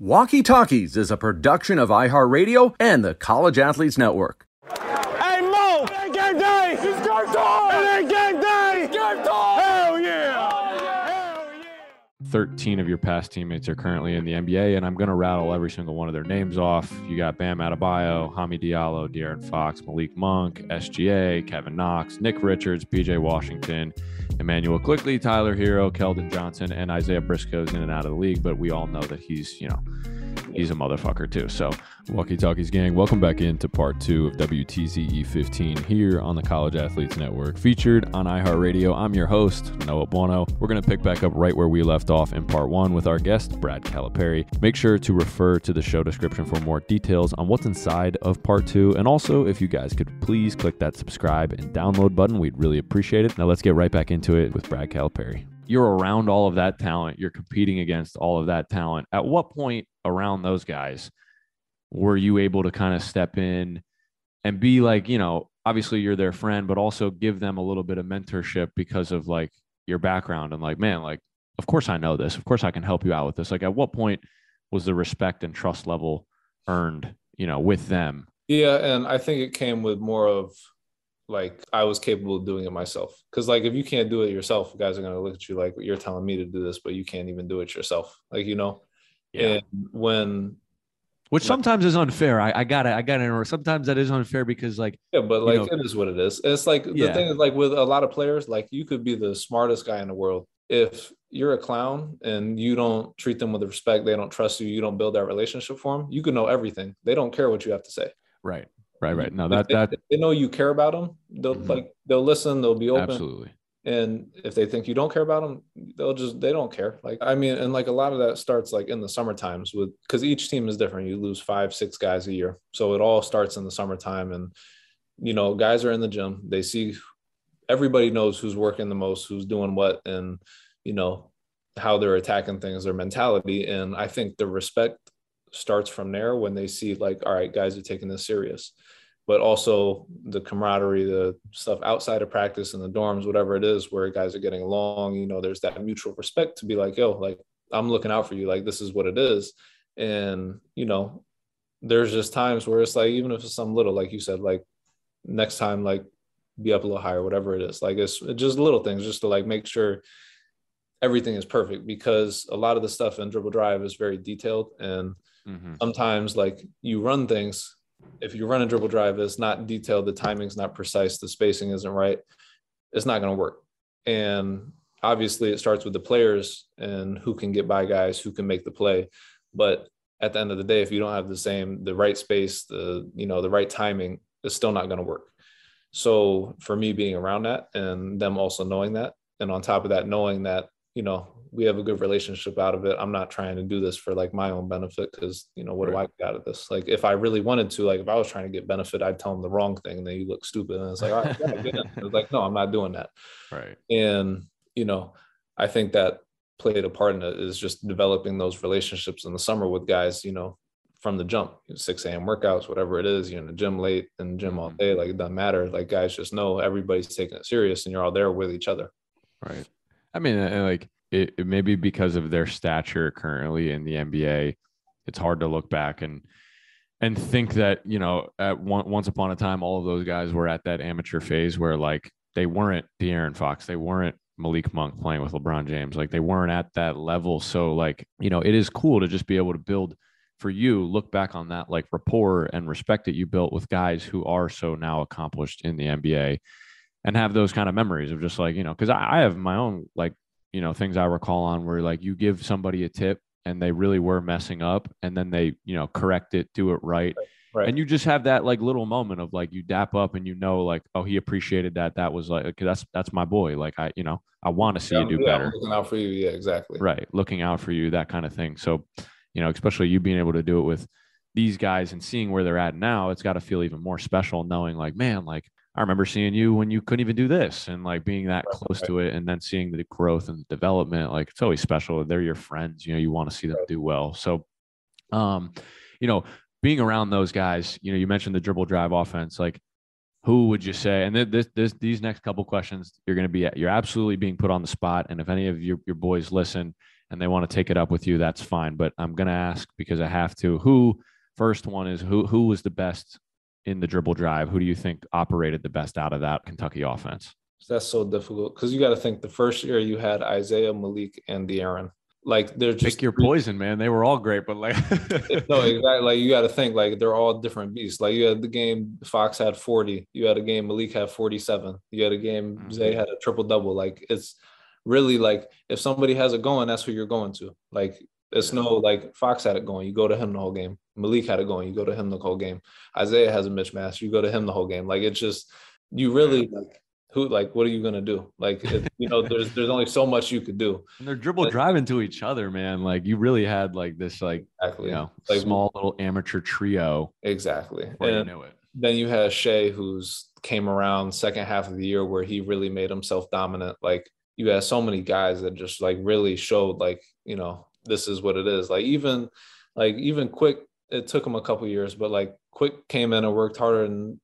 Walkie Talkies is a production of iHeartRadio and the College Athletes Network. Hey Mo, it ain't game day. It's game time. It ain't game day. It's game time. Hell yeah. Hell yeah. 13 of your past teammates are currently in the NBA, and I'm going to rattle every single one of their names off. You got Bam Adebayo, Hami Diallo, De'Aaron Fox, Malik Monk, SGA, Kevin Knox, Nick Richards, PJ Washington, Immanuel Quickley, Tyler Herro, Keldon Johnson, and Isaiah Briscoe's in and out of the league, but we all know that he's, you know, he's a motherfucker too. So, Walkie Talkies gang, welcome back into part two of WTZE 15 here on the College Athletes Network, featured on iHeartRadio. I'm your host, Noah Buono. We're going to pick back up right where we left off in part one with our guest, Brad Calipari. Make sure to refer to the show description for more details on what's inside of part two. And also, if you guys could please click that subscribe and download button, we'd really appreciate it. Now, let's get right back into it with Brad Calipari you're around all of that talent, you're competing against all of that talent. At what point around those guys were you able to kind of step in and be like, you know, obviously you're their friend, but also give them a little bit of mentorship because of like your background and like, man, like, of course I know this. Of course I can help you out with this. Like, at what point was the respect and trust level earned, you know, with them? Yeah. And I think it came with more of like I was capable of doing it myself. Cause like if you can't do it yourself, guys are gonna look at you like you're telling me to do this, but you can't even do it yourself. Like, you know. Yeah. And when Which sometimes is unfair. I, I gotta, I gotta know. Sometimes that is unfair because like, yeah, but like know- it is what it is. It's like the Yeah. thing is like with a lot of players, like you could be the smartest guy in the world. If you're a clown and you don't treat them with respect, they don't trust you, you don't build that relationship for them, you can know everything. They don't care what you have to say. right, right, right. No, that, they, that, they know you care about them. They'll Mhm. like they'll listen. They'll be open. absolutely. And if they think you don't care about them, they'll just they don't care. Like I mean, and like a lot of that starts like in the summer times with because each team is different. You lose five, six guys a year, so it all starts in the summertime. And you know, guys are in the gym. They see everybody knows who's working the most, who's doing what, and you know how they're attacking things, their mentality. And I think the respect starts from there when they see like, all right, guys are taking this serious but also the camaraderie, the stuff outside of practice in the dorms, whatever it is, where guys are getting along. You know, there's that mutual respect to be like, yo, like I'm looking out for you. Like this is what it is. And you know, there's just times where it's like, even if it's some little, like you said, like next time, like be up a little higher, whatever it is. Like it's just little things, just to like make sure everything is perfect because a lot of the stuff in dribble drive is very detailed and Mhm. sometimes like you run things if you run a dribble drive it's not detailed the timing's not precise the spacing isn't right it's not going to work. And obviously it starts with the players and who can get by guys who can make the play. But at the end of the day if you don't have the same the right space the you know the right timing it's still not going to work. So for me being around that and them also knowing that and on top of that knowing that you know we have a good relationship out of it. I'm not trying to do this for like my own benefit because you know what right. do I get out of this? Like if I really wanted to, like if I was trying to get benefit, I'd tell him the wrong thing and then you look stupid. And it's like, all right, yeah, it. was like, no, I'm not doing that. Right. And you know, I think that played a part in it is just developing those relationships in the summer with guys, you know, from the jump, 6 a.m. workouts, whatever it is, you're in the gym late and gym all mm-hmm. day. Like it doesn't matter. Like guys just know everybody's taking it serious and you're all there with each other. Right. I mean, like it, it may be because of their stature currently in the NBA. It's hard to look back and and think that you know at one, once upon a time all of those guys were at that amateur phase where like they weren't De'Aaron Fox, they weren't Malik Monk playing with LeBron James, like they weren't at that level. So like you know it is cool to just be able to build for you look back on that like rapport and respect that you built with guys who are so now accomplished in the NBA and have those kind of memories of just like you know because I, I have my own like you know things I recall on where like you give somebody a tip and they really were messing up and then they you know correct it do it right. right. and you just have that like little moment of like you dap up and you know like oh he appreciated that. That was like okay, that's that's my boy. Like i you know i want to see yeah, you do yeah, better. looking out for you. Yeah exactly. Right looking out for you that kind of thing. So you know especially you being able to do it with these guys and seeing where they're at now it's got to feel even more special knowing like man like I remember seeing you when you couldn't even do this and like being that close to it and then seeing the growth and the development. Like it's always special. They're your friends, you know, you want to see them do well. So, um, you know, being around those guys, you know, you mentioned the dribble drive offense, like who would you say? And this, this, these next couple questions, you're going to be, you're absolutely being put on the spot. And if any of your, your boys listen and they want to take it up with you, that's fine. But I'm going to ask because I have to, who, first one is who, who was the best in the dribble drive, who do you think operated the best out of that Kentucky offense? That's so difficult because you got to think the first year you had Isaiah, Malik, and De'Aaron. Like they're just pick your poison, man. They were all great, but like no, exactly. Like you got to think like they're all different beasts. Like you had the game Fox had forty, you had a game Malik had forty seven, you had a game mm-hmm. Zay had a triple double. Like it's really like if somebody has it going, that's who you're going to. Like it's no like Fox had it going. You go to him the whole game. Malik had it going. You go to him the whole game. Isaiah has a mismatch. You go to him the whole game. Like it's just you really like who like what are you gonna do? Like it, you know, there's there's only so much you could do. And they're dribble driving to each other, man. Like you really had like this like exactly. you know like, small little amateur trio. Exactly. And you knew it. Then you had Shai, who's came around second half of the year where he really made himself dominant. Like you had so many guys that just like really showed like you know this is what it is. Like even like even quick, it took him a couple years, but like quick came in and worked harder than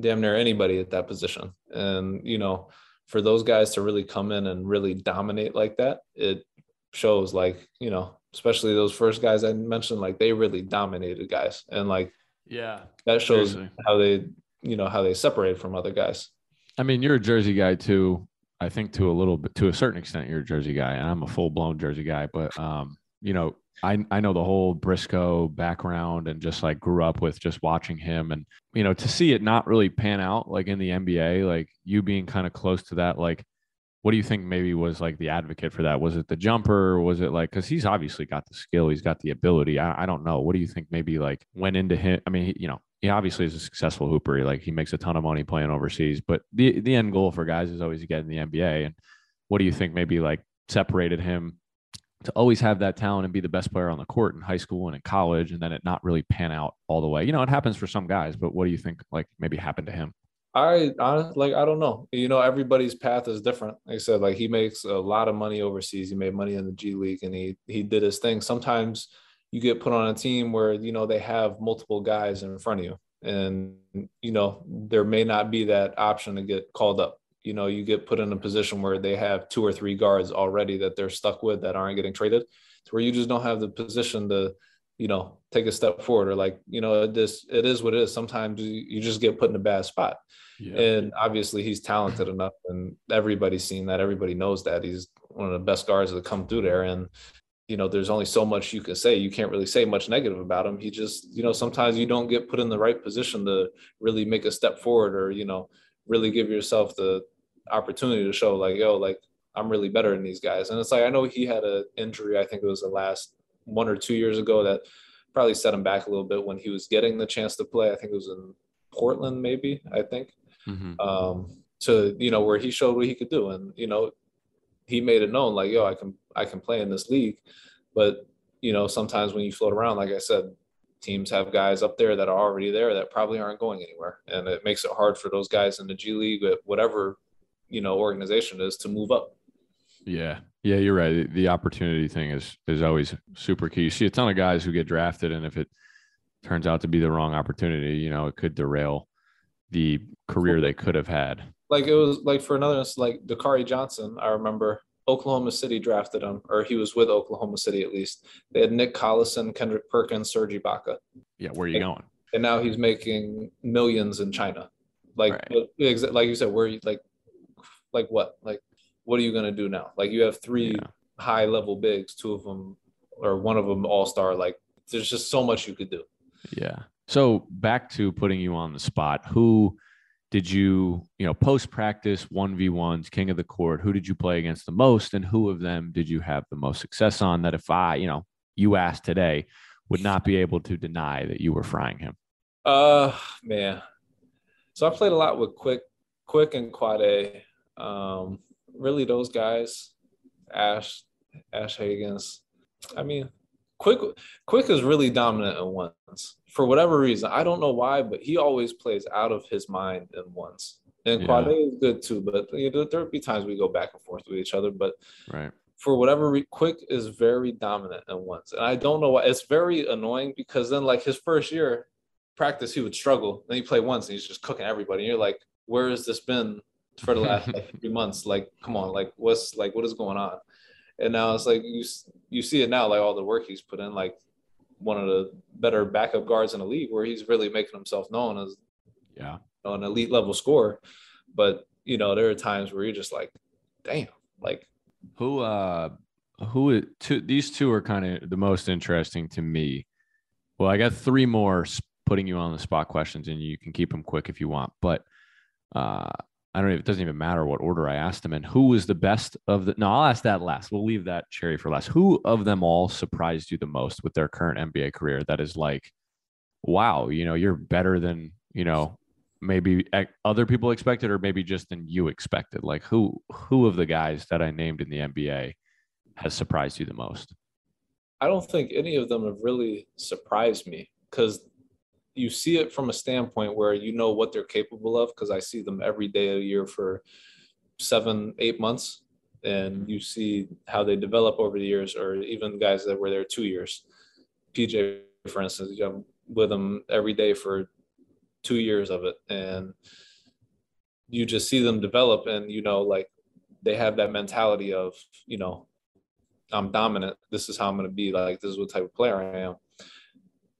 damn near anybody at that position. And you know, for those guys to really come in and really dominate like that, it shows like, you know, especially those first guys I mentioned, like they really dominated guys. And like yeah, that shows seriously. how they, you know, how they separate from other guys. I mean, you're a Jersey guy too. I think to a little bit, to a certain extent, you're a Jersey guy, and I'm a full blown Jersey guy. But um, you know, I I know the whole Briscoe background and just like grew up with just watching him and you know to see it not really pan out like in the NBA, like you being kind of close to that, like what do you think maybe was like the advocate for that? Was it the jumper? was it like because he's obviously got the skill, he's got the ability. I, I don't know. What do you think maybe like went into him? I mean, you know, he obviously is a successful hooper. He, like he makes a ton of money playing overseas, but the the end goal for guys is always to get in the NBA. And what do you think maybe like separated him to always have that talent and be the best player on the court in high school and in college and then it not really pan out all the way. You know, it happens for some guys, but what do you think like maybe happened to him? I, I like I don't know. You know, everybody's path is different. Like I said, like he makes a lot of money overseas. He made money in the G League and he he did his thing. Sometimes you get put on a team where you know they have multiple guys in front of you. And you know, there may not be that option to get called up you know you get put in a position where they have two or three guards already that they're stuck with that aren't getting traded to where you just don't have the position to you know take a step forward or like you know this it is what it is. Sometimes you, just get put in a bad spot. Yeah. and obviously he's talented enough and everybody's seen that. Everybody knows that. He's one of the best guards that come through there. And you know there's only so much you can say. You can't really say much negative about him. He just you know sometimes you don't get put in the right position to really make a step forward or you know really give yourself the opportunity to show like, yo, like I'm really better than these guys. And it's like I know he had an injury, I think it was the last one or two years ago that probably set him back a little bit when he was getting the chance to play. I think it was in Portland, maybe, I think. Mm-hmm. Um, to you know, where he showed what he could do. And, you know, he made it known like, yo, I can I can play in this league. But you know, sometimes when you float around, like I said, teams have guys up there that are already there that probably aren't going anywhere, and it makes it hard for those guys in the G League, whatever you know organization is, to move up. Yeah, yeah, you're right. The opportunity thing is is always super key. You see a ton of guys who get drafted, and if it turns out to be the wrong opportunity, you know, it could derail the career they could have had. Like it was like for another, like Dakari Johnson. I remember Oklahoma City drafted him, or he was with Oklahoma City at least. They had Nick Collison, Kendrick Perkins, Serge Ibaka. Yeah, where are you going? And now he's making millions in China. Like, right. like you said, where you like, like what? Like, what are you gonna do now? Like, you have three yeah. high level bigs, two of them, or one of them all star. Like, there's just so much you could do. Yeah. So back to putting you on the spot, who did you, you know, post practice 1v1s, king of the court, who did you play against the most and who of them did you have the most success on that if I, you know, you asked today would not be able to deny that you were frying him? Uh, man. So I played a lot with Quick, Quick and Quade. Um, really those guys, Ash, Ash Hagans. I mean, Quick Quick is really dominant in ones for whatever reason. I don't know why, but he always plays out of his mind in ones. And yeah. Quade is good too, but you know, there'll be times we go back and forth with each other. But right. for whatever re- Quick is very dominant in ones, and I don't know why. It's very annoying because then like his first year practice, he would struggle. Then he play once, and he's just cooking everybody. And you're like, where has this been for the last like, three months? Like, come on, like what's like what is going on? and now it's like you you see it now, like all the work he's put in, like one of the better backup guards in the league, where he's really making himself known as yeah an elite level scorer. But you know, there are times where you're just like, damn, like who uh who two these two are kind of the most interesting to me. Well, I got three more putting you on the spot questions, and you can keep them quick if you want. But uh, I don't know. It doesn't even matter what order I asked them in. Who was the best of the? No, I'll ask that last. We'll leave that cherry for last. Who of them all surprised you the most with their current NBA career? That is like, wow, you know, you're better than you know maybe other people expected, or maybe just than you expected. Like who who of the guys that I named in the NBA has surprised you the most? I don't think any of them have really surprised me because you see it from a standpoint where you know what they're capable of because I see them every day a year for seven, eight months, and you see how they develop over the years, or even guys that were there two years. PJ, for instance, you have with them every day for two years of it, and you just see them develop, and you know, like they have that mentality of, you know, I'm dominant. This is how I'm going to be. Like this is what type of player I am.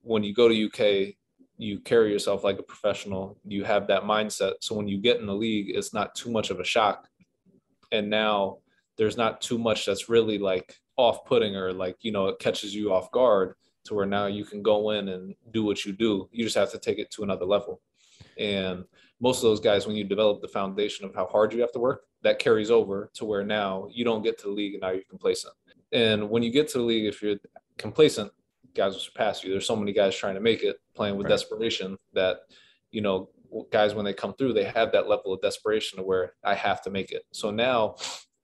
When you go to UK, you carry yourself like a professional you have that mindset. So when you get in the league it's not too much of a shock. And now there's not too much that's really like off-putting or like you know it catches you off guard to where now you can go in and do what you do. You just have to take it to another level. And most of those guys when you develop the foundation of how hard you have to work that carries over to where now you don't get to the league and now you're complacent. And when you get to the league if you're complacent guys will surpass you. There's so many guys trying to make it, playing with right. desperation that, you know, guys when they come through, they have that level of desperation to where I have to make it. So now,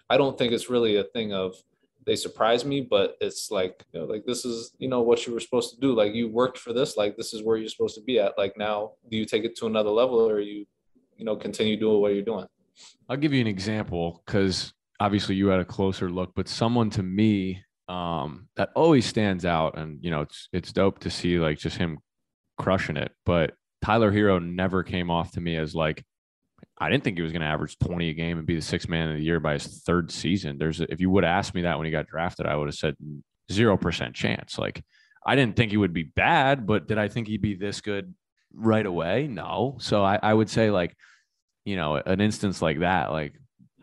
I don't think it's really a thing of they surprise me, but it's like, you know, like this is, you know, what you were supposed to do. Like you worked for this, like this is where you're supposed to be at. Like now, do you take it to another level or you, you know, continue doing what you're doing? I'll give you an example because obviously you had a closer look, but someone to me um, that always stands out. And you know, it's it's dope to see like just him crushing it. But Tyler Herro never came off to me as like I didn't think he was going to average 20 a game and be the sixth man of the year by his third season. There's if you would have asked me that when he got drafted, I would have said zero percent chance. Like I didn't think he would be bad, but did I think he'd be this good right away? No. So I, I would say like, you know, an instance like that, like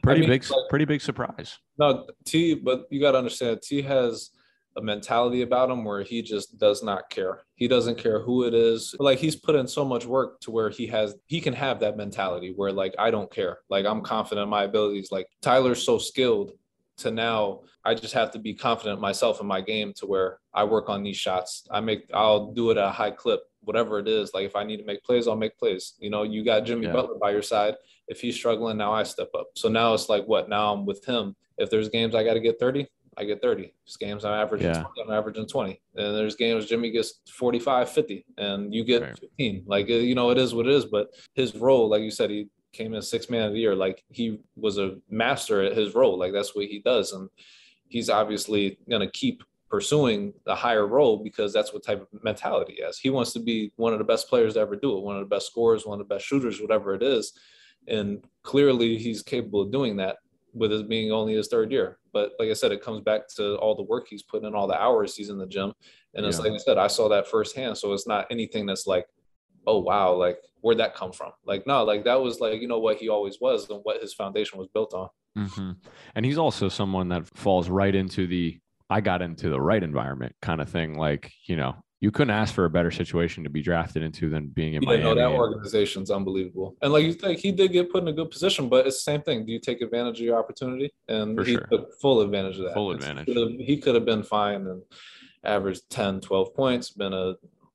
pretty I mean, big, like, pretty big surprise. No, T, but you got to understand, T has a mentality about him where he just does not care. He doesn't care who it is. Like he's put in so much work to where he has he can have that mentality where like I don't care. Like I'm confident in my abilities. Like Tyler's so skilled to now I just have to be confident myself in my game to where I work on these shots. I make I'll do it at a high clip, whatever it is. Like if I need to make plays, I'll make plays. You know, you got Jimmy yeah. Butler by your side. If he's struggling, now I step up. So now it's like what? Now I'm with him If there's games I got to get 30, I get 30. There's games I'm averaging Yeah. 20, I'm averaging 20. And there's games Jimmy gets 45, 50, and you get Right. 15. Like, uh, you know, it is what it is. But his role, like you said, he came in six man of the year. Like, he was a master at his role. Like, that's what he does. And he's obviously going to keep pursuing the higher role because that's what type of mentality he has. He wants to be one of the best players to ever do it, one of the best scorers, one of the best shooters, whatever it is. And clearly he's capable of doing that with his being only his third year. But like I said, it comes back to all the work he's put in, all the hours he's in the gym. And it's like I said, I saw that firsthand. So it's not anything that's like, oh wow, like where'd that come from? Like, no, like that was like, you know what he always was and what his foundation was built on. hmm And he's also someone that falls right into the I got into the right environment kind of thing. Like, you know, you couldn't ask for a better situation to be drafted into than being in Miami. that organization's unbelievable. And like you think he did get put in a good position, but it's the same thing. Do you take advantage of your opportunity? And For he sure. took full advantage of that. Full advantage. He could, have, he could have been fine and averaged 10, 12 points, been a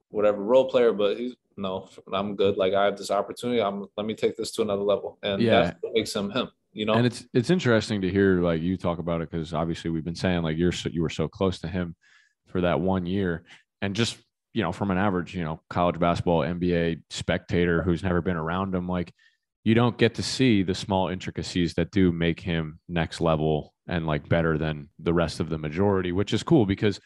whatever role player, but he's no, I'm good. Like I have this opportunity. I'm let me take this to another level. And Yeah. that's what makes him him, you know? And it's it's interesting to hear like you talk about it because obviously we've been saying like you're so, you were so close to him for that one year, and just you know from an average you know college basketball NBA spectator who's never been around him, like you don't get to see the small intricacies that do make him next level and like better than the rest of the majority, which is cool because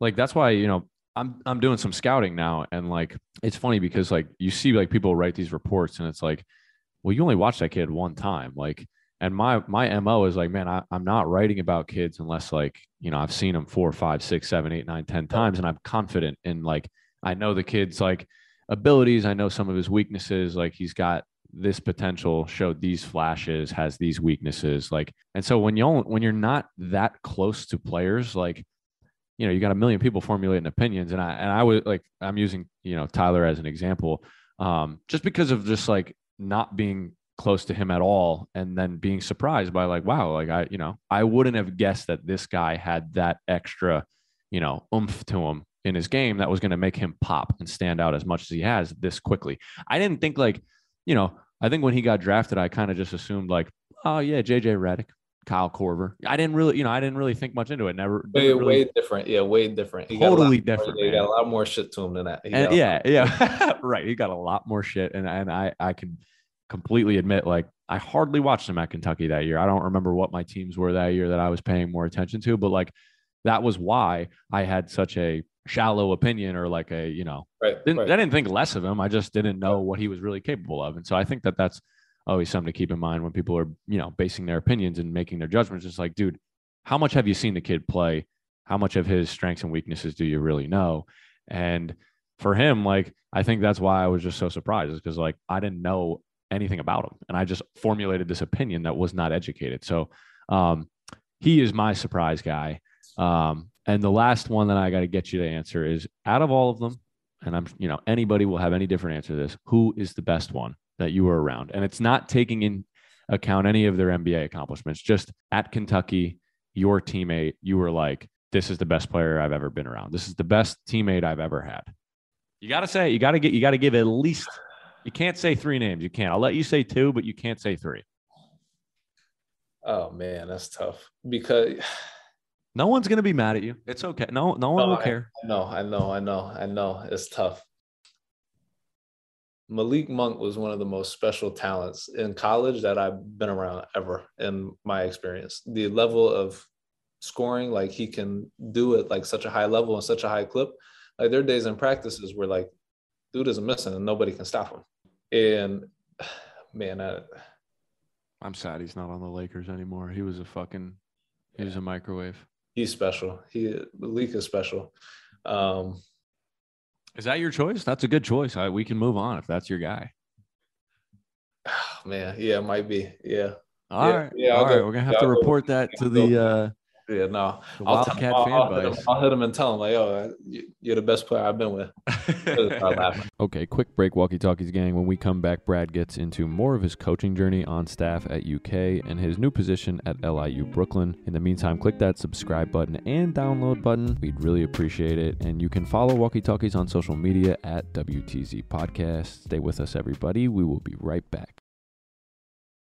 like that's why you know I'm I'm doing some scouting now. And like it's funny because like you see like people write these reports and it's like well you only watched that kid one time. Like and my my mo is like man I, i'm not writing about kids unless like you know i've seen them four five six seven eight nine ten times and i'm confident in like i know the kid's like abilities i know some of his weaknesses like he's got this potential showed these flashes has these weaknesses like and so when you when you're not that close to players like you know you got a million people formulating opinions and i and i was like i'm using you know tyler as an example um just because of just like not being close to him at all and then being surprised by like wow like i you know i wouldn't have guessed that this guy had that extra you know oomph to him in his game that was going to make him pop and stand out as much as he has this quickly i didn't think like you know i think when he got drafted i kind of just assumed like oh yeah jj Redick, kyle korver i didn't really you know i didn't really think much into it never way, really, way different. Yeah, way different. He got Totally more- different, He got a lot more shit to him than that. And yeah yeah right he got a lot more shit and and i i can completely admit like i hardly watched him at kentucky that year. I don't remember what my teams were that year that i was paying more attention to but like that was why i had such a shallow opinion or like a you know right, didn't, right. i didn't think less of him. I just didn't know what he was really capable of. And so i think that that's always something to keep in mind when people are you know basing their opinions and making their judgments. It's like dude how much have you seen the kid play? How much of his strengths and weaknesses do you really know? And for him like i think that's why i was just so surprised is because like i didn't know anything about him. And i just formulated this opinion that was not educated. So um he is my surprise guy. Um and the last one that i got to get you to answer is out of all of them and i'm you know anybody will have any different answer to this who is the best one that you were around? And it's not taking in account any of their nba accomplishments just at kentucky your teammate you were like this is the best player i've ever been around. This is the best teammate i've ever had. You got to say you got to get you got to give at least you can't say three names you can't i'll let you say two but you can't say three Oh man, that's tough because no one's going to be mad at you it's okay no no one No, will care I know, I know, I know, I know. It's tough. Malik Monk was one of the most special talents in college that I've been around ever in my experience. The level of scoring, like he can do it like such a high level and such a high clip. Like there are days in practices where like dude is missing and nobody can stop him. And man, I, i'm sad he's not on the lakers anymore he was a fucking he was a microwave he's special. He Malik is special. Um, is that your choice that's a good choice I, we can move on if that's your guy man, yeah, it might be. Yeah. All Yeah, right, yeah, all right. go- We're gonna have yeah, to report that to the uh, Yeah, no. I'll, tell Wildcat him, I'll, I'll, hit him. I'll hit him and tell him like, "Yo, you- you're the best player I've been with." He'll start laughing. okay, quick break, walkie talkies gang. When we come back, Brad gets into more of his coaching journey on staff at UK and his new position at LIU Brooklyn. In the meantime, click that subscribe button and download button. We'd really appreciate it. And you can follow Walkie Talkies on social media at WTZ Podcast. Stay with us, everybody. We will be right back.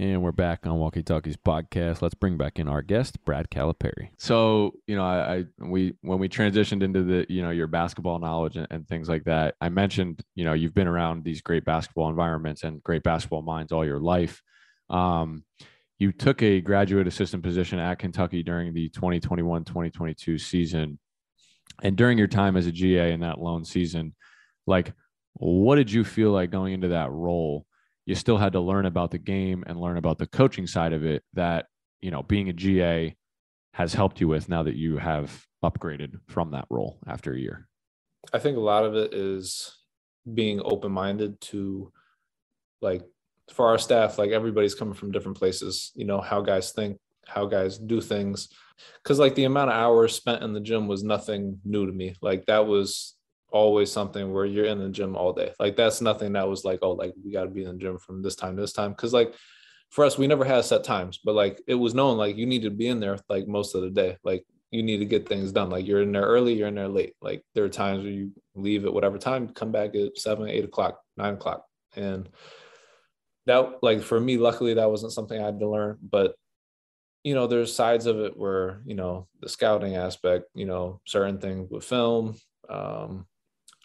And we're back on Walkie Talkies podcast. Let's bring back in our guest, Brad Calipari. So, you know, I, I we when we transitioned into the, you know, your basketball knowledge and, and, things like that, I mentioned, you know, you've been around these great basketball environments and great basketball minds all your life. Um, you took a graduate assistant position at Kentucky during the 2021-2022 season. And during your time as a GA in that lone season, like what did you feel like going into that role? You still had to learn about the game and learn about the coaching side of it that you know being a ga has helped you with now that you have upgraded from that role after a year? I think a lot of it is being open-minded to like for our staff like everybody's coming from different places you know how guys think how guys do things. Because like the amount of hours spent in the gym was nothing new to me. Like that was always something where you're in the gym all day. Like that's nothing that was like, oh, like we got to be in the gym from this time to this time. Cause like for us, we never had set times, but like it was known like you need to be in there like most of the day. Like you need to get things done. Like you're in there early, you're in there late. Like there are times where you leave at whatever time, come back at seven, eight o'clock, nine o'clock. And that like for me, luckily that wasn't something I had to learn. But you know, there's sides of it where, you know, the scouting aspect, you know, certain things with film, um,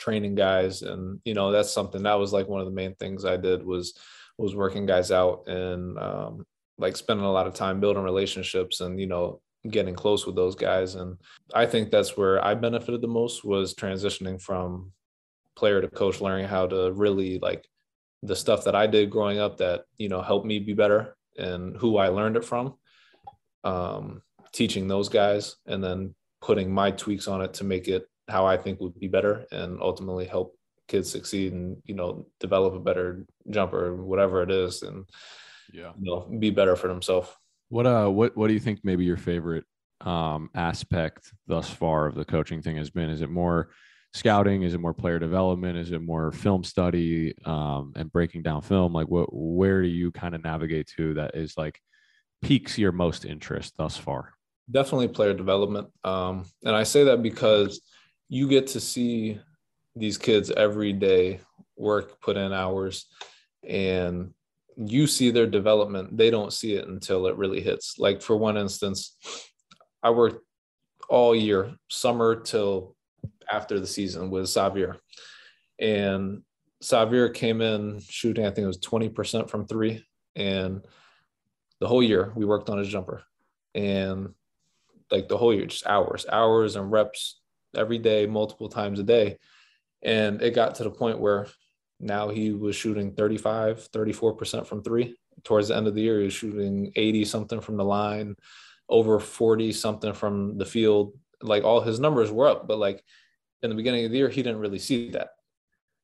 training guys and you know that's something that was like one of the main things i did was was working guys out and um, like spending a lot of time building relationships and you know getting close with those guys. And i think that's where i benefited the most was transitioning from player to coach learning how to really like the stuff that i did growing up that you know helped me be better and who i learned it from um, teaching those guys and then putting my tweaks on it to make it how I think would be better and ultimately help kids succeed and you know develop a better jumper whatever it is and yeah. you know be better for themselves. What uh what what do you think maybe your favorite um aspect thus far of the coaching thing has been? Is it more scouting? Is it more player development? Is it more film study um and breaking down film? Like what where do you kind of navigate to that is like piques your most interest thus far? Definitely player development um and i say that because you get to see these kids every day work, put in hours. and you see their development. They don't see it until it really hits. Like for one instance i worked all year summer till after the season with Sahvir. And Sahvir came in shooting i think it was 20% from three. And the whole year we worked on his jumper. And like the whole year just hours hours and reps every day multiple times a day and it got to the point where now he was shooting 35, 34% from three. Towards the end of the year, he was shooting 80 something from the line, over 40 something from the field. Like all his numbers were up, but like in the beginning of the year, he didn't really see that.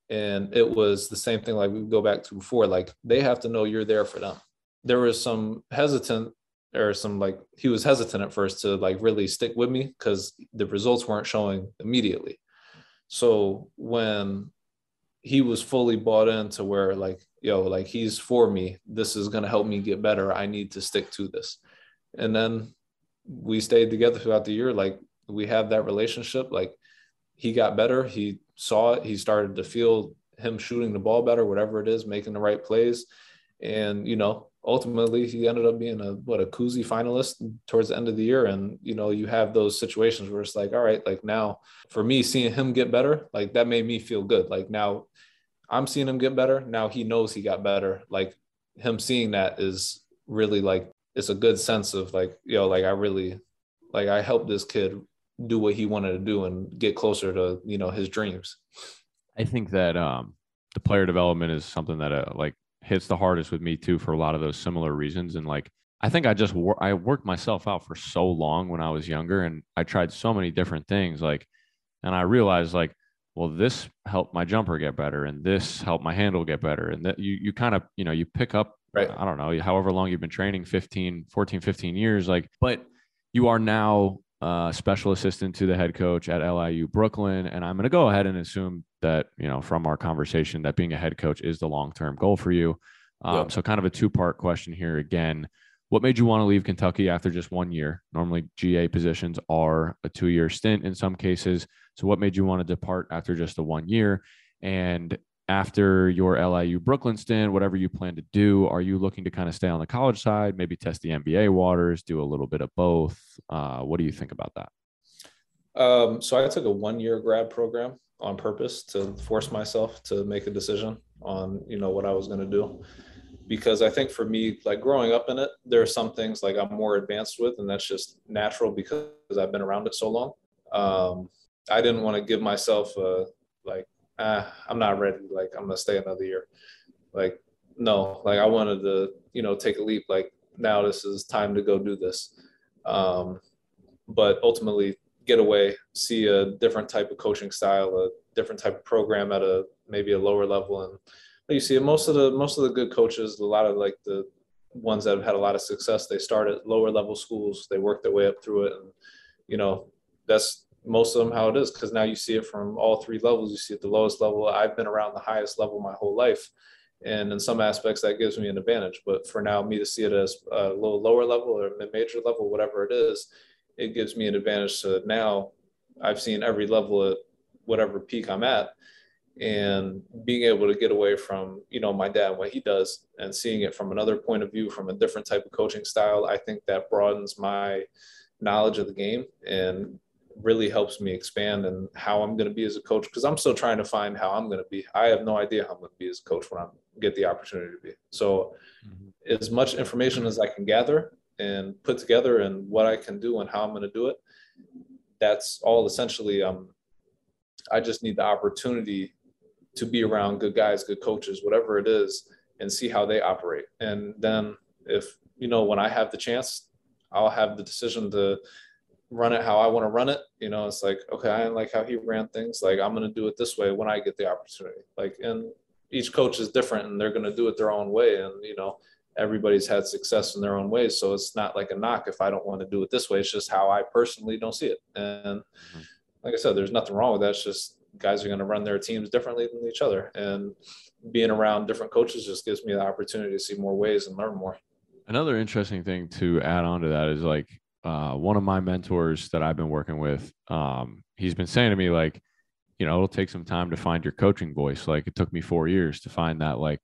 And it was the same thing like we go back to before. Like they have to know you're there for them. There was some hesitant or some like he was hesitant at first to like really stick with me because the results weren't showing immediately. So when he was fully bought into where like yo like he's for me this is going to help me get better i need to stick to this and then we stayed together throughout the year like we have that relationship like he got better he saw it he started to feel him shooting the ball better whatever it is making the right plays and you know ultimately he ended up being a what a Cousy finalist towards the end of the year. And you know you have those situations where it's like all right like now for me seeing him get better like that made me feel good. Like now I'm seeing him get better. Now he knows he got better. Like him seeing that is really like it's a good sense of like you know like I really like I helped this kid do what he wanted to do and get closer to you know his dreams. I think that um the player development is something that uh, like hits the hardest with me too for a lot of those similar reasons. And like, I think I just wor- I worked myself out for so long when I was younger, and I tried so many different things. Like, and I realized like, well, this helped my jumper get better, and this helped my handle get better, and that you you kind of you know you pick up. Right. I don't know, however long you've been training 15, 14, 15 years, like, but you are now uh, special assistant to the head coach at LIU Brooklyn. And I'm going to go ahead and assume that, you know, from our conversation, that being a head coach is the long term goal for you. Um. So, kind of a two part question here again. What made you want to leave Kentucky after just one year? Normally, GA positions are a two year stint in some cases. So, what made you want to depart after just a one year? And after your LIU Brooklyn stint, whatever you plan to do, are you looking to kind of stay on the college side, maybe test the NBA waters, do a little bit of both? Uh, what do you think about that? Um, so I took a one-year grad program on purpose to force myself to make a decision on you know what I was going to do because I think for me, like growing up in it, there are some things like I'm more advanced with, and that's just natural because I've been around it so long. Um, I didn't want to give myself a like ah, I'm not ready. Like I'm gonna stay another year. Like no, like I wanted to, you know, take a leap. Like now this is time to go do this. Um, but ultimately get away, see a different type of coaching style, a different type of program at a maybe a lower level. And you see most of the most of the good coaches, a lot of like the ones that have had a lot of success, they start at lower level schools, they work their way up through it. And you know, that's most of them how it is because now you see it from all three levels. You see at the lowest level. I've been around the highest level my whole life, and in some aspects that gives me an advantage. But for now, me to see it as a little lower level or mid major level, whatever it is, it gives me an advantage. So now I've seen every level at whatever peak I'm at, and being able to get away from you know my dad what he does and seeing it from another point of view from a different type of coaching style i think that broadens my knowledge of the game and really helps me expand and how I'm going to be as a coach because I'm still trying to find how I'm going to be. I have no idea how I'm going to be as a coach when I get the opportunity to be. So, mm-hmm. as much information as I can gather and put together and what I can do and how I'm going to do it, that's all essentially. Um, I just need the opportunity to be around good guys, good coaches, whatever it is, and see how they operate. And then if you know when I have the chance, I'll have the decision to run it how I want to run it. You know, it's like, okay, I like how he ran things. Like I'm going to do it this way when I get the opportunity. Like, and each coach is different and they're going to do it their own way. And, you know, everybody's had success in their own ways. So it's not like a knock if I don't want to do it this way. It's just how I personally don't see it. And mm-hmm. like I said, there's nothing wrong with that. It's just guys are going to run their teams differently than each other. And being around different coaches just gives me the opportunity to see more ways and learn more. Another interesting thing to add on to that is like uh, one of my mentors that I've been working with, um, he's been saying to me like, you know, it'll take some time to find your coaching voice. Like it took me four years to find that like,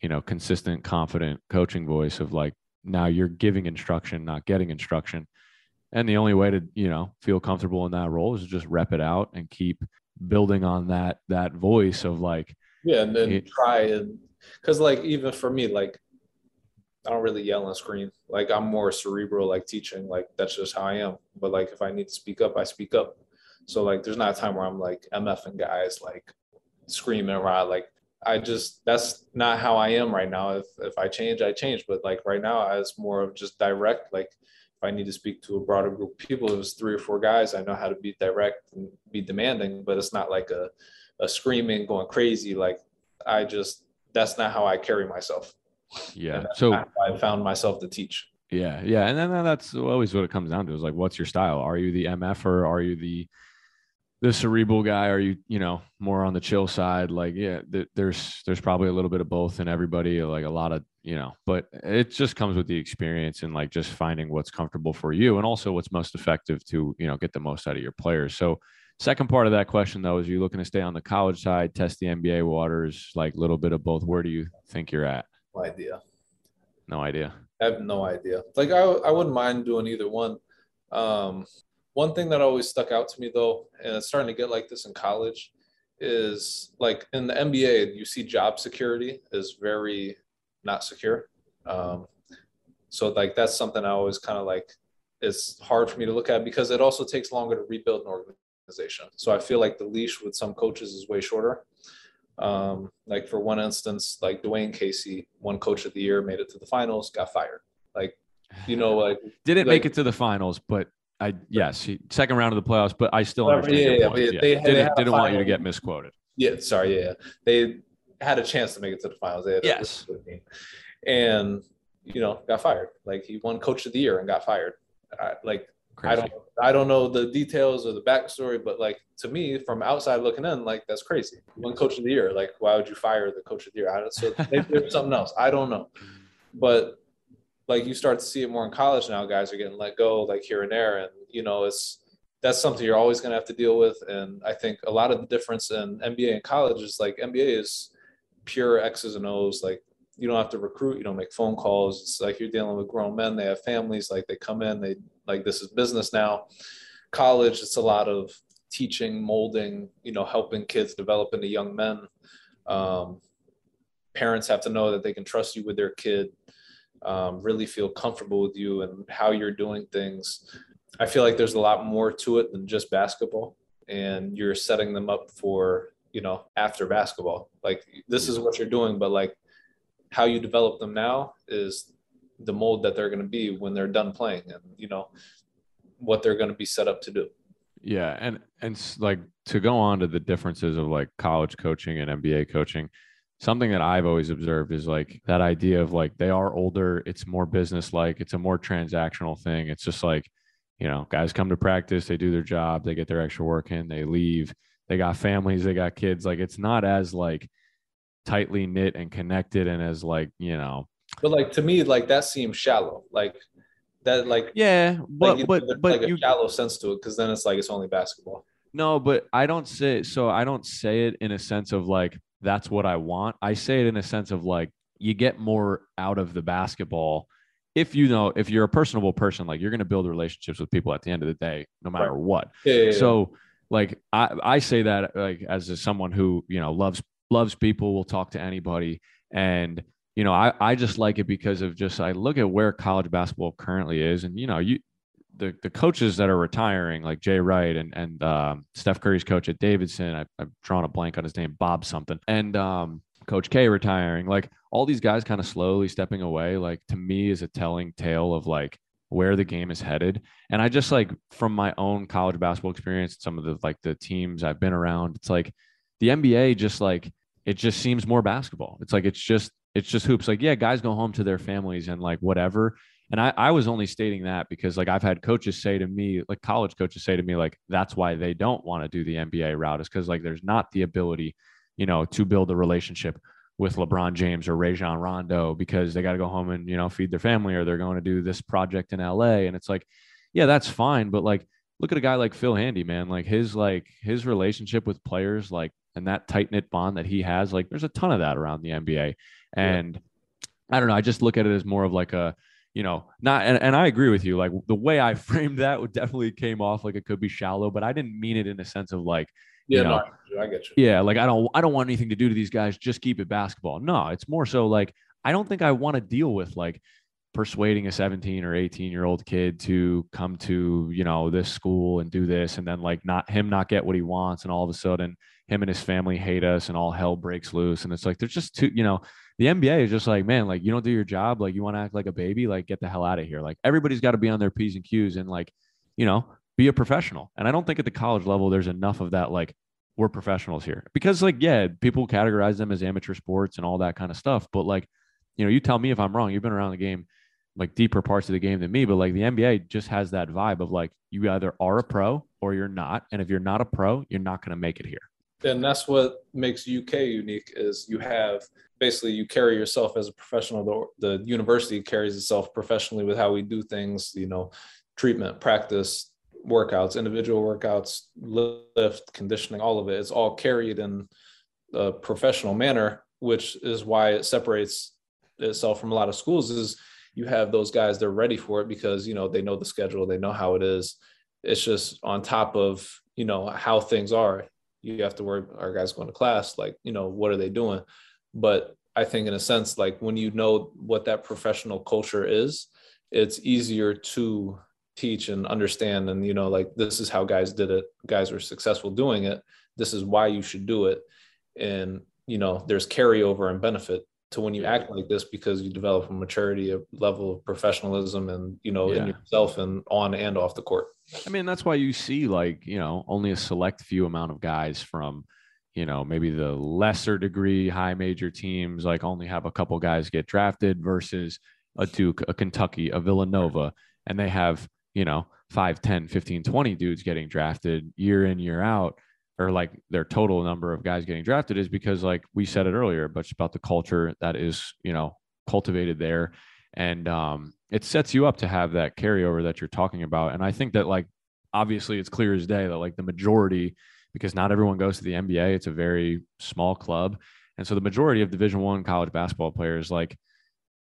you know, consistent, confident coaching voice of like now you're giving instruction, not getting instruction. And the only way to, you know, feel comfortable in that role is to just rep it out and keep building on that that voice of like yeah, and then it, try and because like even for me, like I don't really yell and scream. Like I'm more cerebral, like teaching. Like that's just how I am. But like if I need to speak up, I speak up. So like there's not a time where I'm like MFing guys like screaming around. Like I just that's not how I am right now. If if I change, I change. But like right now, it's more of just direct. Like if I need to speak to a broader group of people, it was three or four guys. I know how to be direct and be demanding, but it's not like a a screaming, going crazy. Like I just that's not how I carry myself. Yeah. So I found myself to teach. Yeah, yeah, and then that's always what it comes down to is like, what's your style? Are you the MF or are you the the cerebral guy? Are you you know more on the chill side? Like, yeah, th- there's there's probably a little bit of both in everybody. Like a lot of you know, but it just comes with the experience and like just finding what's comfortable for you and also what's most effective to you know get the most out of your players. So. Second part of that question, though, is you looking to stay on the college side, test the NBA waters, like a little bit of both. Where do you think you're at? No idea. No idea. I have no idea. Like I, I wouldn't mind doing either one. Um, one thing that always stuck out to me though, and it's starting to get like this in college, is like in the NBA, you see job security is very not secure. Um, so like that's something I always kind of like is hard for me to look at because it also takes longer to rebuild an organization. So I feel like the leash with some coaches is way shorter. Um, like for one instance, like Dwane Casey, one coach of the year, made it to the finals, got fired. Like, you know, like didn't like, make it to the finals, but I yes, he, second round of the playoffs. But I still understand yeah, point. Yeah, yeah. They, didn't, they didn't want you to get misquoted. Yeah, sorry, yeah, they had a chance to make it to the finals. They yes, and you know, got fired. Like he won coach of the year and got fired. I, like Crazy. I don't I don't know the details or the backstory, but like to me, from outside looking in, like that's crazy. One coach of the year, like why would you fire the coach of the year? I, so maybe there's something else. I don't know, mm-hmm. but like you start to see it more in college now. Guys are getting let go, like here and there, and you know it's that's something you're always going to have to deal with. And I think a lot of the difference in NBA and college is like NBA is pure X's and O's. Like you don't have to recruit, you don't make phone calls. It's like you're dealing with grown men. They have families. Like they come in, they like this is business now. College, it's a lot of teaching, molding, you know, helping kids develop into young men. Um, parents have to know that they can trust you with their kid, um, really feel comfortable with you and how you're doing things. I feel like there's a lot more to it than just basketball, and you're setting them up for you know after basketball. Like this is what you're doing, but like how you develop them now is the mold that they're going to be when they're done playing and you know what they're going to be set up to do. Yeah and and like to go on to the differences of like college coaching and nba coaching something that i've always observed is like that idea of like they are older it's more business like it's a more transactional thing. It's just like you know guys come to practice they do their job they get their extra work in they leave they got families they got kids. Like it's not as like tightly knit and connected and as like you know but like to me, like that seems shallow. Like that, like yeah, but like, but but like you, a shallow sense to it because then it's like it's only basketball. No, but I don't say so. I don't say it in a sense of like that's what I want. I say it in a sense of like you get more out of the basketball if you know if you're a personable person like you're going to build relationships with people at the end of the day no matter right. what yeah, yeah, yeah. so like i i say that like as a, someone who you know loves loves people will talk to anybody and you know, I, I just like it because of just I look at where college basketball currently is, and you know, you the the coaches that are retiring, like Jay Wright and and um, Steph Curry's coach at Davidson, I, I've drawn a blank on his name, Bob something, and um, Coach K retiring, like all these guys kind of slowly stepping away, like to me is a telling tale of like where the game is headed. And I just like from my own college basketball experience, some of the like the teams I've been around, it's like the NBA just like it just seems more basketball. It's like it's just it's just hoops. Like, yeah, guys go home to their families and like whatever. And I, I was only stating that because like I've had coaches say to me, like college coaches say to me, like that's why they don't want to do the NBA route is because like there's not the ability, you know, to build a relationship with LeBron James or Rajon Rondo because they got to go home and you know feed their family or they're going to do this project in LA. And it's like, yeah, that's fine, but like look at a guy like Phil Handy, man. Like his like his relationship with players, like and that tight knit bond that he has, like there's a ton of that around the NBA. And yeah. I don't know, I just look at it as more of like a, you know, not and, and I agree with you. Like the way I framed that would definitely came off like it could be shallow, but I didn't mean it in the sense of like, yeah, you know, no, I get you. Yeah, like I don't I don't want anything to do to these guys. Just keep it basketball. No, it's more so like I don't think I want to deal with like persuading a 17 or 18 year old kid to come to you know this school and do this and then like not him not get what he wants and all of a sudden him and his family hate us and all hell breaks loose and it's like there's just too you know the nba is just like man like you don't do your job like you want to act like a baby like get the hell out of here like everybody's got to be on their p's and q's and like you know be a professional and i don't think at the college level there's enough of that like we're professionals here because like yeah people categorize them as amateur sports and all that kind of stuff but like you know you tell me if i'm wrong you've been around the game like deeper parts of the game than me, but like the NBA just has that vibe of like you either are a pro or you're not. And if you're not a pro, you're not going to make it here. And that's what makes UK unique is you have basically you carry yourself as a professional. The, the university carries itself professionally with how we do things, you know, treatment, practice, workouts, individual workouts, lift, conditioning, all of it. It's all carried in a professional manner, which is why it separates itself from a lot of schools is you have those guys they're ready for it because you know they know the schedule they know how it is it's just on top of you know how things are you have to worry our guys going to class like you know what are they doing but i think in a sense like when you know what that professional culture is it's easier to teach and understand and you know like this is how guys did it guys were successful doing it this is why you should do it and you know there's carryover and benefit to when you act like this because you develop a maturity, a level of professionalism, and you know, yeah. in yourself and on and off the court. I mean, that's why you see like you know only a select few amount of guys from you know maybe the lesser degree high major teams like only have a couple guys get drafted versus a Duke, a Kentucky, a Villanova, and they have you know 5, 10, 15, 20 dudes getting drafted year in, year out or like their total number of guys getting drafted is because like we said it earlier but it's about the culture that is you know cultivated there. And um, it sets you up to have that carryover that you're talking about. And i think that like obviously it's clear as day that like the majority because not everyone goes to the nba it's a very small club and so the majority of division one college basketball players like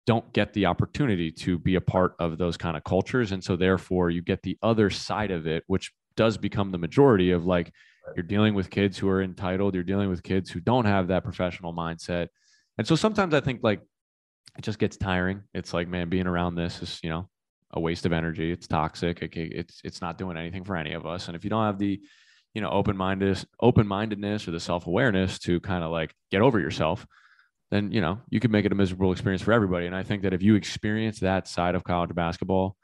don't get the opportunity to be a part of those kind of cultures and so therefore you get the other side of it which does become the majority of like you're dealing with kids who are entitled. You're dealing with kids who don't have that professional mindset. And so sometimes I think like it just gets tiring. It's like, man, being around this is, you know, a waste of energy. It's toxic. It, it's, it's not doing anything for any of us. And if you don't have the, you know, open mindedness, open mindedness or the self awareness to kind of like get over yourself, then, you know, you could make it a miserable experience for everybody. And I think that if you experience that side of college basketball,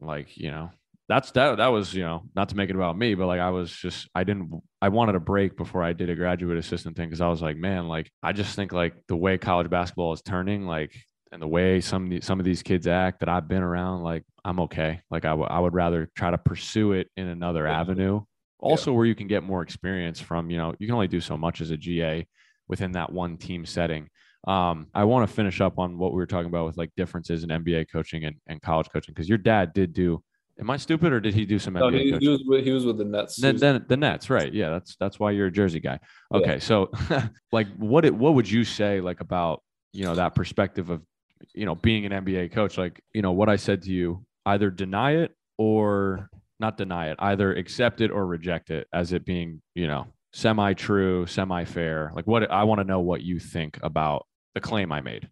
like, you know, that's that that was you know not to make it about me but like i was just i didn't i wanted a break before i did a graduate assistant thing because i was like man like i just think like the way college basketball is turning like and the way some some of these kids act that i've been around like i'm okay like I, w- I would rather try to pursue it in another avenue also yeah. where you can get more experience from you know you can only do so much as a ga within that one team setting um, I want to finish up on what we were talking about with like differences in NBA coaching and, and college coaching because your dad did do Am I stupid or did he do some no, NBA? He, he, was with, he was with the Nets. Then, then the Nets, right? Yeah, that's that's why you're a Jersey guy. Okay, yeah. so like, what it, what would you say like about you know that perspective of you know being an NBA coach? Like, you know what I said to you, either deny it or not deny it, either accept it or reject it as it being you know semi true, semi fair. Like, what I want to know what you think about the claim I made.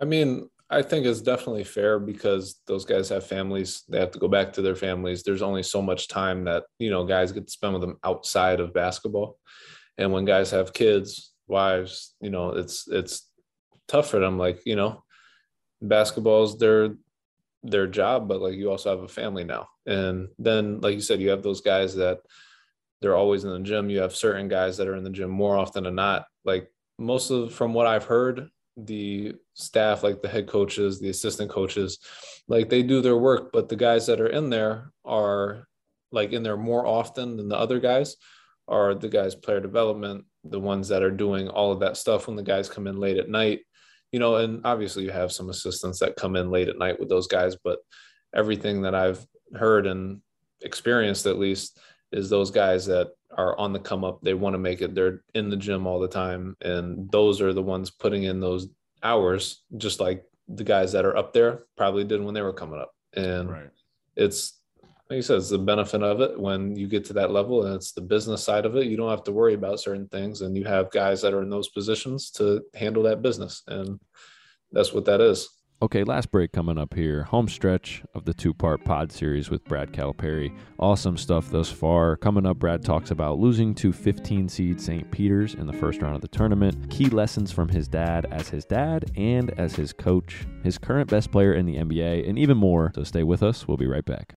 I mean, I think it's definitely fair because those guys have families. They have to go back to their families. There's only so much time that, you know, guys get to spend with them outside of basketball. And when guys have kids, wives, you know, it's it's tough for them. Like, you know, basketball's their their job, but like you also have a family now. And then, like you said, you have those guys that they're always in the gym. You have certain guys that are in the gym more often than not. Like most of from what I've heard, the staff, like the head coaches, the assistant coaches, like they do their work, but the guys that are in there are like in there more often than the other guys are the guys player development, the ones that are doing all of that stuff when the guys come in late at night, you know, and obviously you have some assistants that come in late at night with those guys, but everything that I've heard and experienced at least is those guys that are on the come up. They want to make it. They're in the gym all the time, and those are the ones putting in those hours, just like the guys that are up there probably did when they were coming up. And Right. it's like you said, it's the benefit of it when you get to that level, and it's the business side of it. You don't have to worry about certain things, and you have guys that are in those positions to handle that business, and that's what that is. Okay, last break coming up here. Home stretch of the two part pod series with Brad Calipari. Awesome stuff thus far. Coming up, Brad talks about losing to 15 seed St. Peter's in the first round of the tournament, key lessons from his dad as his dad and as his coach, his current best player in the NBA, and even more. So stay with us. We'll be right back.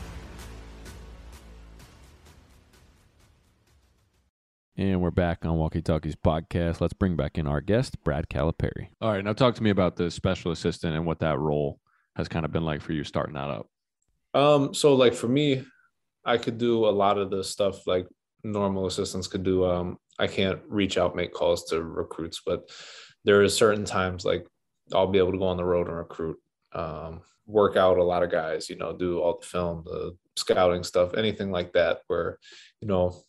And we're back on Walkie Talkies podcast. Let's bring back in our guest, Brad Calipari. All right, now talk to me about the special assistant and what that role has kind of been like for you starting that up. Um, so like for me, I could do a lot of the stuff like normal assistants could do. Um, I can't reach out, make calls to recruits, but there is certain times like I'll be able to go on the road and recruit, um, work out a lot of guys, you know, do all the film, the scouting stuff, anything like that, where, you know,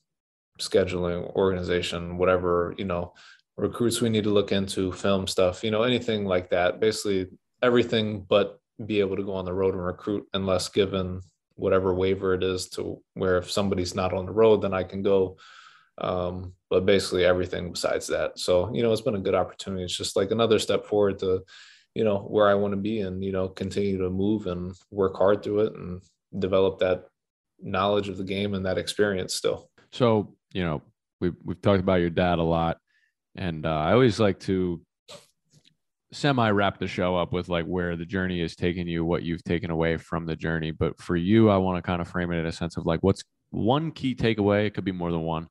scheduling, organization, whatever, you know, recruits we need to look into, film stuff, you know, anything like that. Basically everything but be able to go on the road and recruit unless given whatever waiver it is to where if somebody's not on the road, then I can go. Um, but basically everything besides that. So, you know, it's been a good opportunity. It's just like another step forward to, you know, where I want to be and, you know, continue to move and work hard through it and develop that knowledge of the game and that experience still. So, you know, we've, we've talked about your dad a lot. And uh, I always like to semi wrap the show up with like where the journey is taking you, what you've taken away from the journey. But for you, I want to kind of frame it in a sense of like what's one key takeaway, it could be more than one,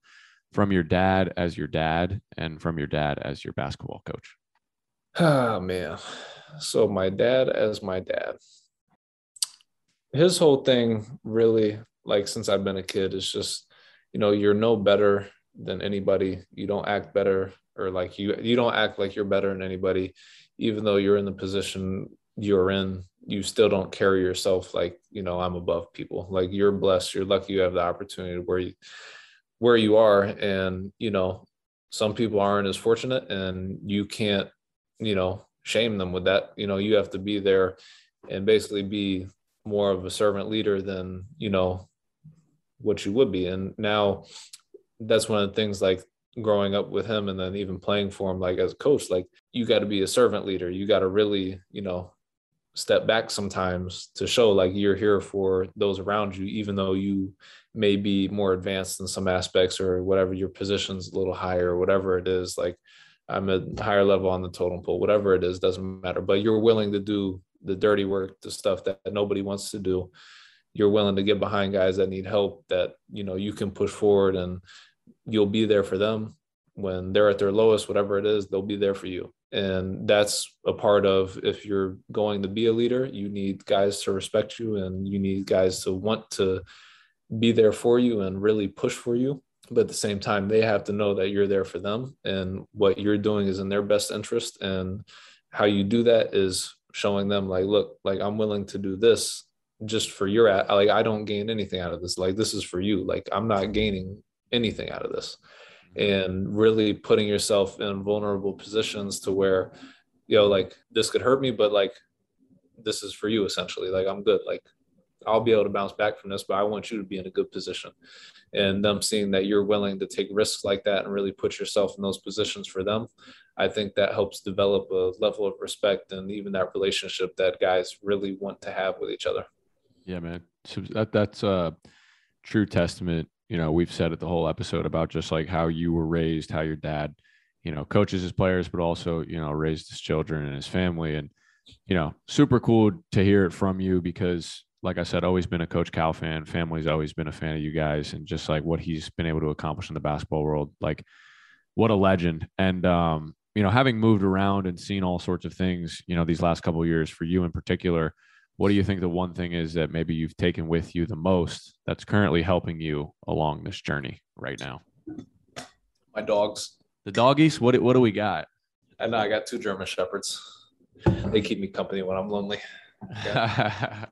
from your dad as your dad and from your dad as your basketball coach. Oh man. So my dad as my dad. His whole thing really like since I've been a kid is just, you know, you're no better than anybody. You don't act better or like you you don't act like you're better than anybody. Even though you're in the position you're in you still don't carry yourself like you know i'm above people. Like you're blessed. You're lucky you have the opportunity where you where you are. And you know some people aren't as fortunate and you can't you know shame them with that. You know you have to be there and basically be more of a servant leader than you know what you would be. And now that's one of the things like growing up with him and then even playing for him like as a coach like you got to be a servant leader. You got to really you know step back sometimes to show like you're here for those around you even though you may be more advanced in some aspects or whatever your position's a little higher or whatever it is like i'm a higher level on the totem pole whatever it is doesn't matter. But you're willing to do the dirty work the stuff that nobody wants to do you're willing to get behind guys that need help that you know you can push forward and you'll be there for them. When they're at their lowest whatever it is they'll be there for you. And that's a part of if you're going to be a leader you need guys to respect you and you need guys to want to be there for you and really push for you. But at the same time they have to know that you're there for them and what you're doing is in their best interest. And how you do that is showing them like look like i'm willing to do this just for your like i don't gain anything out of this like this is for you like i'm not gaining anything out of this. Mm-hmm. And really putting yourself in vulnerable positions to where you know like this could hurt me but like this is for you essentially like i'm good like i'll be able to bounce back from this but i want you to be in a good position. And them seeing that you're willing to take risks like that and really put yourself in those positions for them i think that helps develop a level of respect and even that relationship that guys really want to have with each other yeah man so that, that's a true testament you know, we've said it the whole episode about just like how you were raised, how your dad, you know, coaches his players, but also, you know, raised his children and his family. And, you know, super cool to hear it from you because, like I said, always been a Coach Cal fan. Family's always been a fan of you guys and just like what he's been able to accomplish in the basketball world. Like, what a legend. And, um, you know, having moved around and seen all sorts of things, you know, these last couple years for you in particular, what do you think the one thing is that maybe you've taken with you the most that's currently helping you along this journey right now? My dogs. The doggies? What what do we got? I know I got two German shepherds. They keep me company when I'm lonely. Yeah.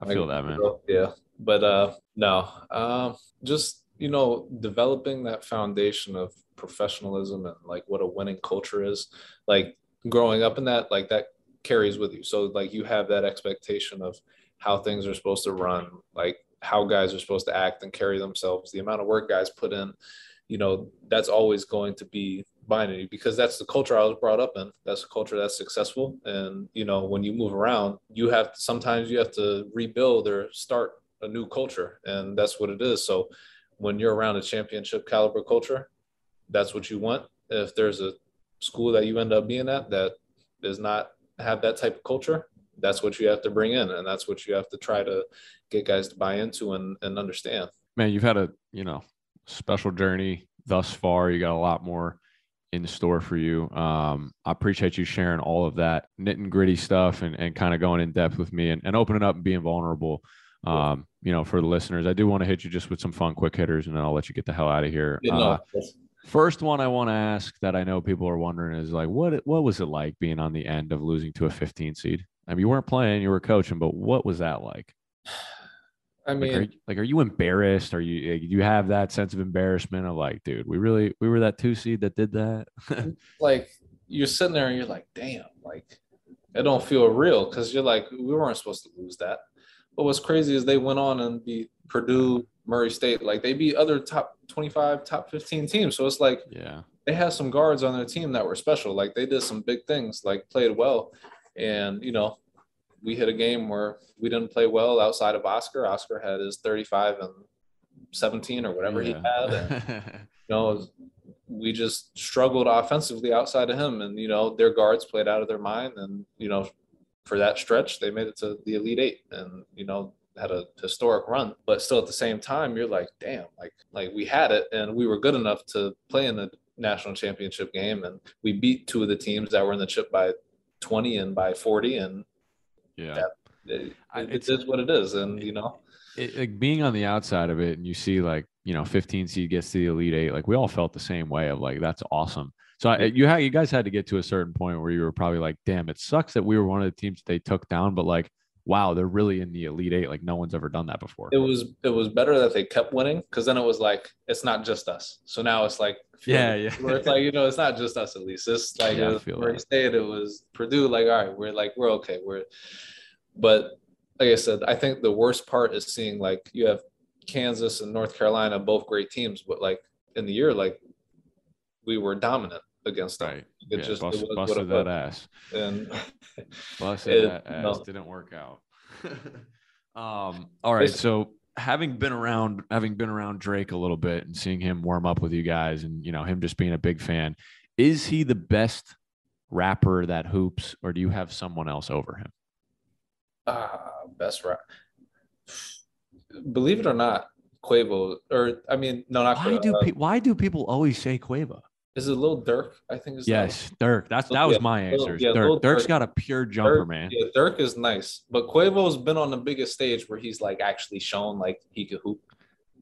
I feel that man. Yeah. But uh no. Um just you know, developing that foundation of professionalism and like what a winning culture is. Like growing up in that, like that carries with you. So like you have that expectation of how things are supposed to run, like how guys are supposed to act and carry themselves, the amount of work guys put in, you know, that's always going to be binary because that's the culture I was brought up in. That's a culture that's successful. And, you know, when you move around, you have sometimes you have to rebuild or start a new culture. And that's what it is. So when you're around a championship caliber culture, that's what you want. If there's a school that you end up being at that is not have that type of culture, that's what you have to bring in, and that's what you have to try to get guys to buy into and, and understand. Man, you've had a you know special journey thus far. You got a lot more in store for you. Um, I appreciate you sharing all of that nitty gritty stuff and, and kind of going in depth with me and, and opening up and being vulnerable. Um, you know, for the listeners, I do want to hit you just with some fun quick hitters and then I'll let you get the hell out of here. Uh, First one I want to ask that I know people are wondering is like, what what was it like being on the end of losing to a 15 seed? I mean, you weren't playing, you were coaching, but what was that like? I mean, like, are, you, like, are you embarrassed? Are you you have that sense of embarrassment of like, dude, we really we were that two seed that did that? like you're sitting there and you're like, damn, like it don't feel real because you're like, we weren't supposed to lose that. But what's crazy is they went on and beat Purdue, Murray State. Like they beat other top 25, top 15 teams. So it's like, yeah, they had some guards on their team that were special. Like they did some big things, like played well. And, you know, we hit a game where we didn't play well outside of Oscar. Oscar had his 35 and 17 or whatever yeah. he had. And, you know, we just struggled offensively outside of him. And, you know, their guards played out of their mind. And, you know, for that stretch, they made it to the Elite Eight. And, you know, had a historic run, but still at the same time, you're like, damn, like like we had it and we were good enough to play in the national championship game, and we beat two of the teams that were in the chip by 20 and by 40, and yeah, that, it, it is what it is, and you know, it, like being on the outside of it, and you see like you know 15 seed gets to the elite eight, like we all felt the same way of like that's awesome. So I, you had you guys had to get to a certain point where you were probably like, damn, it sucks that we were one of the teams they took down, but like wow, they're really in the elite eight. Like no one's ever done that before. It was it was better that they kept winning because then it was like it's not just us. So now it's like Yeah, yeah. Where it's like you know it's not just us at least. It's like Yeah, it Murray that. State. It was Purdue. Like all right, we're like we're okay. We're but like I said, I think the worst part is seeing like you have Kansas and North Carolina both great teams, but like in the year like we were dominant against them. Right. It Yeah, just it bust- was busted that ass. And Busted it- that ass no. didn't work out. um, all right. So having been around, having been around Drake a little bit and seeing him warm up with you guys, and you know him just being a big fan, is he the best rapper that hoops, or do you have someone else over him? Ah, best rap. Believe it or not, Quavo, or I mean, no, not Why Quavo. do uh, pe- why do people always say Quavo? Is it Lil Durk? I think is Yes, Durk. That's that oh, was yeah, my oh, answer. yeah, Durk. Durk's Durk. got a pure jumper, Durk- man. Yeah, Durk is nice, but Quavo's been on the biggest stage where he's like actually shown like he could hoop.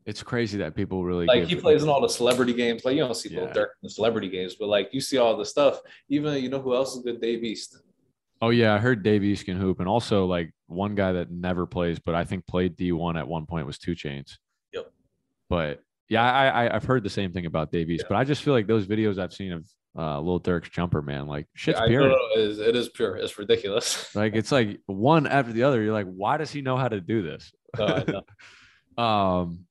It's crazy that people really Like he plays in all the celebrity games. Like you don't see Lil Yeah. Durk in the celebrity games, but like you see all the stuff. Even you know who else is good? Dave East. Oh yeah, I heard Dave East can hoop, and also like one guy that never plays, but I think played D one at one point was 2 Chainz. Yep. But yeah, I, I I've heard the same thing about Dave East, but I just feel like those videos I've seen of uh, Lil Durk's jumper, man, like shit's I pure. it is, it is pure. It's ridiculous. Like it's like one after the other. You're like, why does he know how to do this? No, um,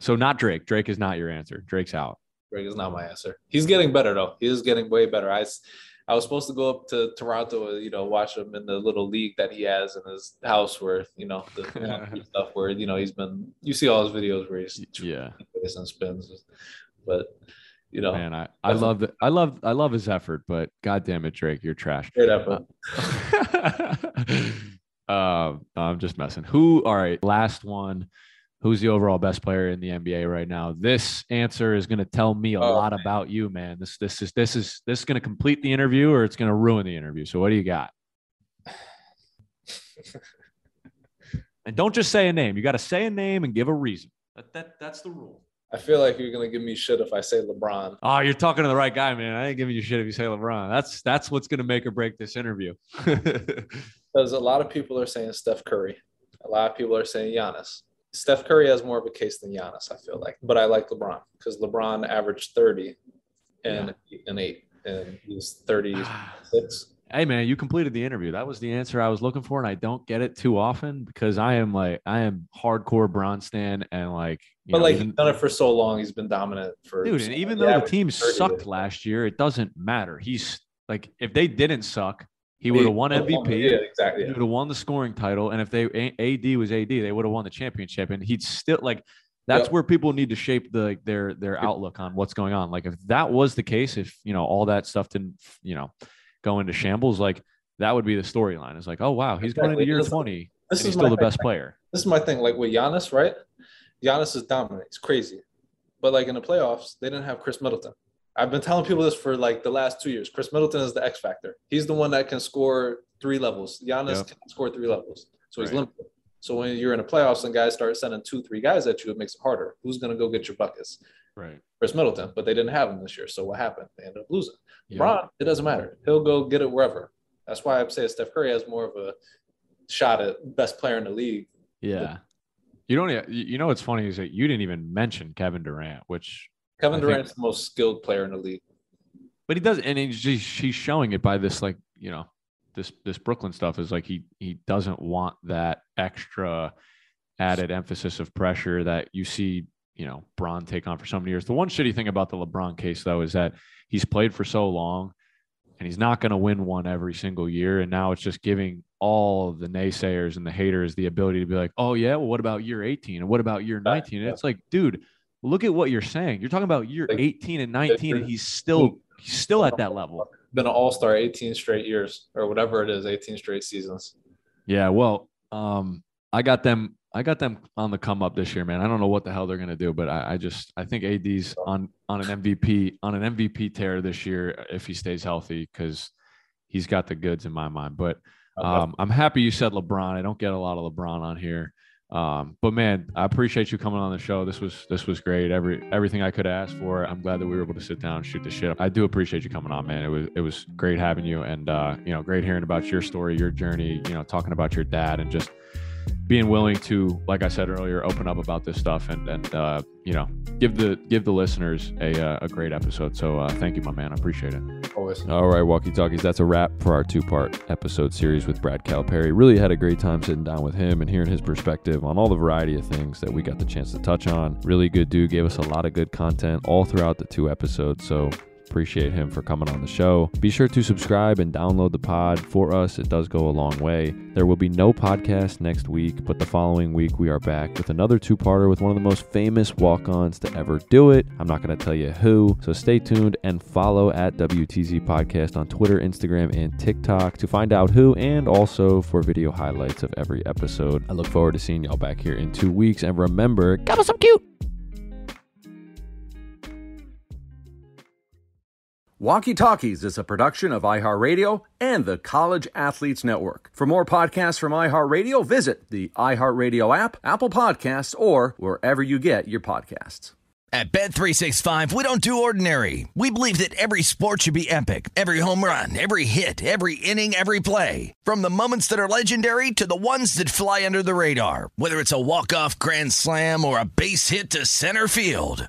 so not Drake. Drake is not your answer. Drake's out. Drake is not my answer. He's getting better though. He is getting way better. I, I was supposed to go up to Toronto, uh, you know, watch him in the little league that he has in his house, where you know the stuff, where you know he's been. You see all his videos where he's Yeah. and spins, but you know, Man, I, I love I love I love his effort, but god damn it, Drake, you're trash. Straight effort. Um, I'm just messing. Who? All right, last one. Who's the overall best player in the NBA right now? This answer is going to tell me a Oh, lot about you, man. This this is this is this is going to complete the interview or it's going to ruin the interview. So what do you got? and don't just say a name. You got to say a name and give a reason. That, that that's the rule. I feel like you're gonna give me shit if I say LeBron. Oh, you're talking to the right guy, man. I ain't giving you shit if you say LeBron. That's that's what's gonna make or break this interview. Because a lot of people are saying Steph Curry. A lot of people are saying Giannis. Steph Curry has more of a case than Giannis, I feel like. But I like LeBron because LeBron averaged 30 and an eight, and he's 36. Ah. hey, man, you completed the interview. That was the answer I was looking for, and I don't get it too often because I am like I am hardcore Bron stan, and like you But know, like he's done it for so long, he's been dominant for dude, so and even though the team sucked last year, it doesn't matter. He's like if they didn't suck, he would have won MVP. yeah, exactly, He would have won the scoring title, and if they AD was AD, they would have won the championship. And he'd still like that's Yep. where people need to shape the their their outlook on what's going on. Like if that was the case, if you know all that stuff didn't you know go into shambles, like that would be the storyline. It's like, oh wow, he's going into year twenty, this is still the thing. best player. This is my thing. Like with Giannis, right? Giannis is dominant. He's crazy. But like in the playoffs, they didn't have Khris Middleton. I've been telling people this for like the last two years. Khris Middleton is the X factor. He's the one that can score three levels. Giannis Yep. can score three levels. So he's Right. limited. So when you're in the playoffs and guys start sending two, three guys at you, it makes it harder. Who's going to go get your buckets? Right. Khris Middleton, but they didn't have him this year. So what happened? They ended up losing. LeBron, it doesn't matter. He'll go get it wherever. That's why I say Steph Curry has more of a shot at best player in the league. Yeah. You don't. You know what's funny is that you didn't even mention Kevin Durant, which Kevin Durant's the most skilled player in the league. but he does, and he's just, he's showing it by this like you know this this Brooklyn stuff is like he he doesn't want that extra added emphasis of pressure that you see you know Bron take on for so many years. The one shitty thing about the LeBron case though is that he's played for so long and he's not going to win one every single year. And now it's just giving all of the naysayers and the haters the ability to be like, oh, yeah, well, what about year 18? And what about year 19? And it's like, dude, look at what you're saying. You're talking about year 18 and 19, and he's still he's still at that level. Been an all star 18 straight years or whatever it is, 18 straight seasons. Yeah, well, um, I got them. I got them on the come up this year, man. I don't know what the hell they're gonna do, but I, I just I think AD's on on an MVP on an MVP tear this year if he stays healthy because he's got the goods in my mind. But um, I'm happy you said LeBron. I don't get a lot of LeBron on here. Um, but man, I appreciate you coming on the show. This was this was great. Every everything I could ask for. I'm glad that we were able to sit down and shoot the shit. I do appreciate you coming on, man. It was it was great having you, and uh, you know, great hearing about your story, your journey. You know, talking about your dad, and just being willing to, like I said earlier, open up about this stuff and and uh, you know give the give the listeners a uh, a great episode. So uh, thank you, my man. I appreciate it. Always. All right, walkie talkies. That's a wrap for our two part episode series with Brad Calipari. Really had a great time sitting down with him and hearing his perspective on all the variety of things that we got the chance to touch on. Really good dude. Gave us a lot of good content all throughout the two episodes. So Appreciate him for coming on the show. Be sure to subscribe and download the pod for us. It does go a long way. There will be no podcast next week, but the following week we are back with another two parter with one of the most famous walk ons to ever do it. I'm not going to tell you who, so stay tuned and follow at WTZ Podcast on Twitter, Instagram, and TikTok to find out who and also for video highlights of every episode. I look forward to seeing y'all back here in two weeks. And remember, gobble some cute. Walkie Talkies is a production of iHeartRadio and the College Athletes Network. For more podcasts from iHeartRadio, visit the iHeartRadio app, Apple Podcasts, or wherever you get your podcasts. At Bet365, we don't do ordinary. We believe that every sport should be epic. Every home run, every hit, every inning, every play. From the moments that are legendary to the ones that fly under the radar. Whether it's a walk-off grand slam or a base hit to center field.